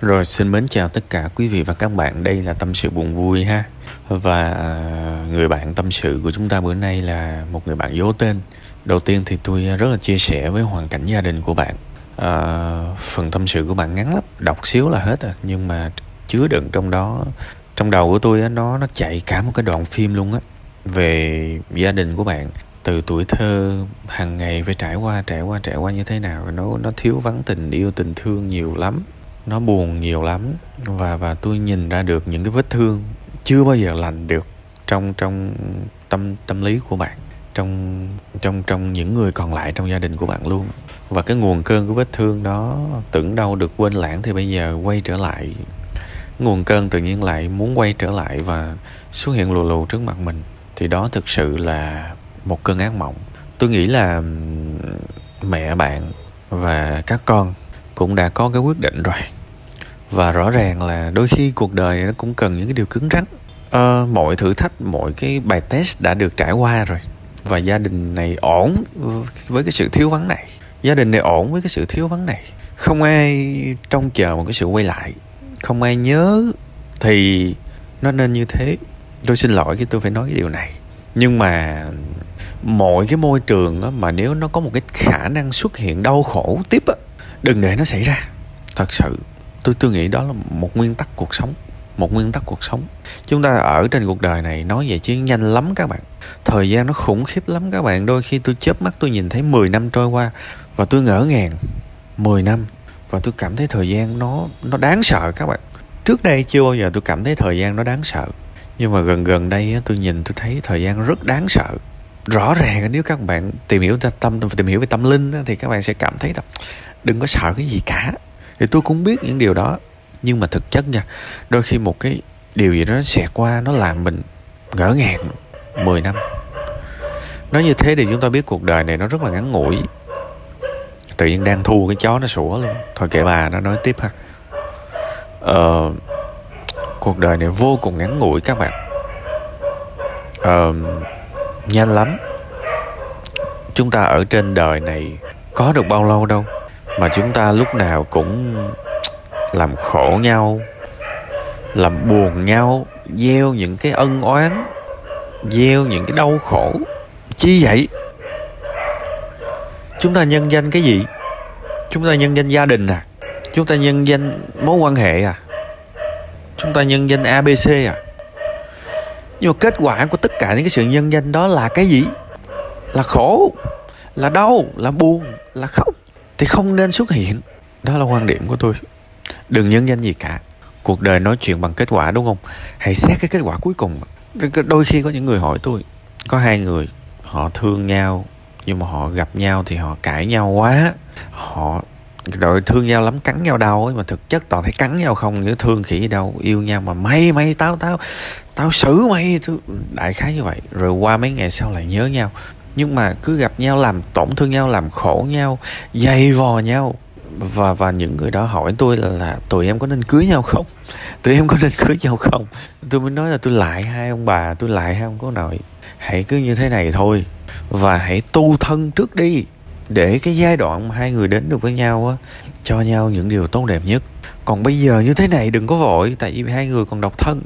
Rồi xin mến chào tất cả quý vị và các bạn. Đây là tâm sự buồn vui ha. Và à, người bạn tâm sự của chúng ta bữa nay là một người bạn dấu tên. Đầu tiên thì tôi rất là chia sẻ với hoàn cảnh gia đình của bạn. À, Phần tâm sự của bạn ngắn lắm Đọc xíu là hết à Nhưng mà chứa đựng trong đó Trong đầu của tôi á, nó nó chạy cả một cái đoạn phim luôn á Về gia đình của bạn. Từ tuổi thơ hàng ngày phải trải qua trải qua trải qua như thế nào nó nó thiếu vắng tình yêu tình thương nhiều lắm nó buồn nhiều lắm. Và và tôi nhìn ra được những cái vết thương chưa bao giờ lành được trong trong tâm tâm lý của bạn, trong trong trong những người còn lại trong gia đình của bạn luôn. Và cái nguồn cơn của vết thương đó, tưởng đâu được quên lãng thì bây giờ quay trở lại. Nguồn cơn tự nhiên lại muốn quay trở lại và xuất hiện lù lù trước mặt mình. Thì đó thực sự là một cơn ác mộng. Tôi nghĩ là mẹ bạn và các con cũng đã có cái quyết định rồi và rõ ràng là đôi khi cuộc đời nó cũng cần những cái điều cứng rắn. À, mọi thử thách mọi cái bài test đã được trải qua rồi. Và gia đình này ổn với cái sự thiếu vắng này. Gia đình này ổn với cái sự thiếu vắng này. Không ai trông chờ một cái sự quay lại. Không ai nhớ thì nó nên như thế. Tôi xin lỗi khi tôi phải nói cái điều này. Nhưng mà mọi cái môi trường đó, mà nếu nó có một cái khả năng xuất hiện đau khổ tiếp á, đừng để nó xảy ra. Thật sự tôi tôi nghĩ đó là một nguyên tắc cuộc sống, một nguyên tắc cuộc sống. Chúng ta ở trên cuộc đời này nói về chứ nhanh lắm các bạn. Thời gian nó khủng khiếp lắm các bạn. Đôi khi tôi chớp mắt tôi nhìn thấy 10 năm trôi qua và tôi ngỡ ngàng. 10 năm và tôi cảm thấy thời gian nó nó đáng sợ các bạn. Trước đây chưa bao giờ tôi cảm thấy thời gian nó đáng sợ. Nhưng mà gần gần đây tôi nhìn tôi thấy thời gian rất đáng sợ. Rõ ràng nếu các bạn tìm hiểu tâm tìm hiểu về tâm linh thì các bạn sẽ cảm thấy là đừng có sợ cái gì cả thì tôi cũng biết những điều đó. Nhưng mà thực chất nha đôi khi một cái điều gì đó nó xẹt qua nó làm mình ngỡ ngàng 10 năm. Nói như thế thì chúng ta biết cuộc đời này nó rất là ngắn ngủi. Tự nhiên đang thu cái chó nó sủa luôn. Thôi kệ bà nó nói tiếp ha. Ờ, cuộc đời này vô cùng ngắn ngủi các bạn. Ờ, nhanh lắm. Chúng ta ở trên đời này có được bao lâu đâu? Mà chúng ta lúc nào cũng làm khổ nhau, làm buồn nhau, gieo những cái ân oán, gieo những cái đau khổ. Chi vậy? Chúng ta nhân danh cái gì? Chúng ta nhân danh gia đình à? Chúng ta nhân danh mối quan hệ à? Chúng ta nhân danh abc à? Nhưng mà kết quả của tất cả những cái sự nhân danh đó là cái gì? Là khổ, là đau, là buồn, là khóc thì không nên xuất hiện. Đó là quan điểm của tôi. Đừng nhân danh gì cả. Cuộc đời nói chuyện bằng kết quả, đúng không? Hãy xét cái kết quả cuối cùng. Đôi khi có những người hỏi tôi, có hai người, họ thương nhau, nhưng mà họ gặp nhau thì họ cãi nhau quá. Họ đội thương nhau lắm, cắn nhau đau ấy, mà thực chất toàn thấy cắn nhau không nghĩa thương khỉ đâu. Yêu nhau mà may may tao tao tao xử mày đại khái như vậy. Rồi qua mấy ngày sau lại nhớ nhau nhưng mà cứ gặp nhau làm tổn thương nhau làm khổ nhau dày vò nhau. Và và những người đó hỏi tôi là, là tụi em có nên cưới nhau không? Tụi em có nên cưới nhau không? Tôi mới nói là tôi lại hai ông bà tôi lại hai ông có nội. Hãy cứ như thế này thôi. Và hãy tu thân trước đi. Để cái giai đoạn mà hai người đến được với nhau á cho nhau những điều tốt đẹp nhất. Còn bây giờ như thế này đừng có vội tại vì hai người còn độc thân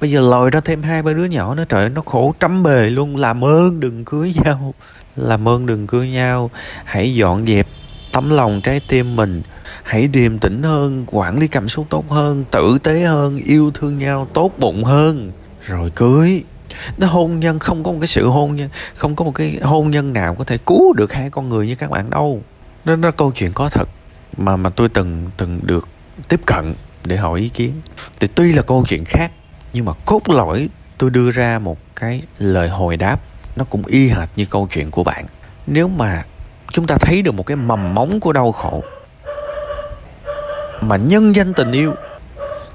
bây giờ lòi ra thêm hai ba đứa nhỏ nữa. Trời nó khổ trăm bề luôn. Làm ơn đừng cưới nhau. Làm ơn đừng cưới nhau. Hãy dọn dẹp tấm lòng trái tim mình. Hãy điềm tĩnh hơn, quản lý cảm xúc tốt hơn, tử tế hơn, yêu thương nhau tốt bụng hơn. Rồi cưới. Nó hôn nhân, không có một cái sự hôn nhân, không có một cái hôn nhân nào có thể cứu được hai con người như các bạn đâu. Nó nó câu chuyện có thật mà mà tôi từng từng được tiếp cận để hỏi ý kiến. Thì tuy là câu chuyện khác nhưng mà cốt lõi tôi đưa ra một cái lời hồi đáp nó cũng y hệt như câu chuyện của bạn. Nếu mà chúng ta thấy được một cái mầm móng của đau khổ mà nhân danh tình yêu,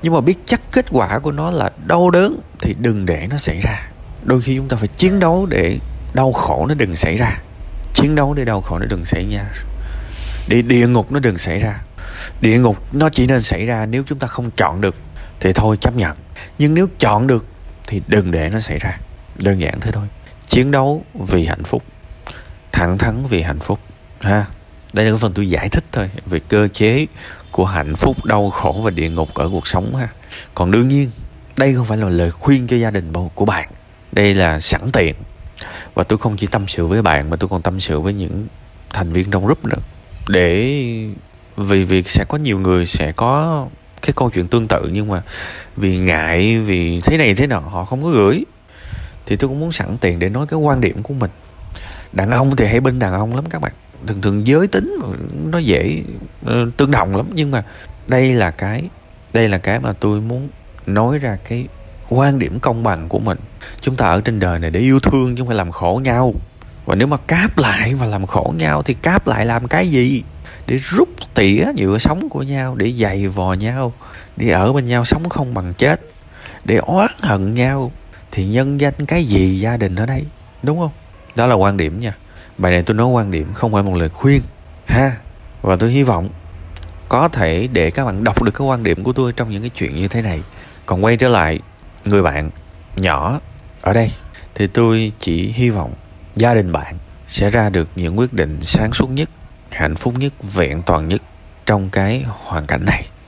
nhưng mà biết chắc kết quả của nó là đau đớn thì đừng để nó xảy ra. Đôi khi chúng ta phải chiến đấu để đau khổ nó đừng xảy ra. Chiến đấu để đau khổ nó đừng xảy ra. Để địa ngục nó đừng xảy ra. Địa ngục nó chỉ nên xảy ra nếu chúng ta không chọn được thì thôi, chấp nhận. Nhưng nếu chọn được thì đừng để nó xảy ra. Đơn giản thế thôi. Chiến đấu vì hạnh phúc. Thẳng thắn vì hạnh phúc. Ha? Đây là cái phần tôi giải thích thôi. Về cơ chế của hạnh phúc, đau khổ và địa ngục ở cuộc sống ha. Còn đương nhiên, đây không phải là lời khuyên cho gia đình của bạn. Đây là sẵn tiện. Và tôi không chỉ tâm sự với bạn mà tôi còn tâm sự với những thành viên trong group nữa. Để vì việc sẽ có nhiều người sẽ có cái câu chuyện tương tự nhưng mà vì ngại vì thế này thế nọ họ không có gửi. Thì tôi cũng muốn sẵn tiền để nói cái quan điểm của mình. Đàn ông thì hãy bên đàn ông lắm các bạn. Thường thường giới tính nó dễ uh, tương đồng lắm. Nhưng mà đây là cái đây là cái mà tôi muốn nói ra cái quan điểm công bằng của mình. Chúng ta ở trên đời này để yêu thương chứ không phải làm khổ nhau. Và nếu mà cáp lại và làm khổ nhau thì cáp lại làm cái gì? Để rút tỉa nhựa sống của nhau, để giày vò nhau, để ở bên nhau sống không bằng chết, để oán hận nhau, thì nhân danh cái gì gia đình ở đây, đúng không? Đó là quan điểm nha. Bài này tôi nói quan điểm, không phải một lời khuyên, ha. Và tôi hy vọng có thể để các bạn đọc được cái quan điểm của tôi trong những cái chuyện như thế này. Còn quay trở lại, người bạn nhỏ ở đây, thì tôi chỉ hy vọng gia đình bạn sẽ ra được những quyết định sáng suốt nhất hạnh phúc nhất vẹn toàn nhất trong cái hoàn cảnh này.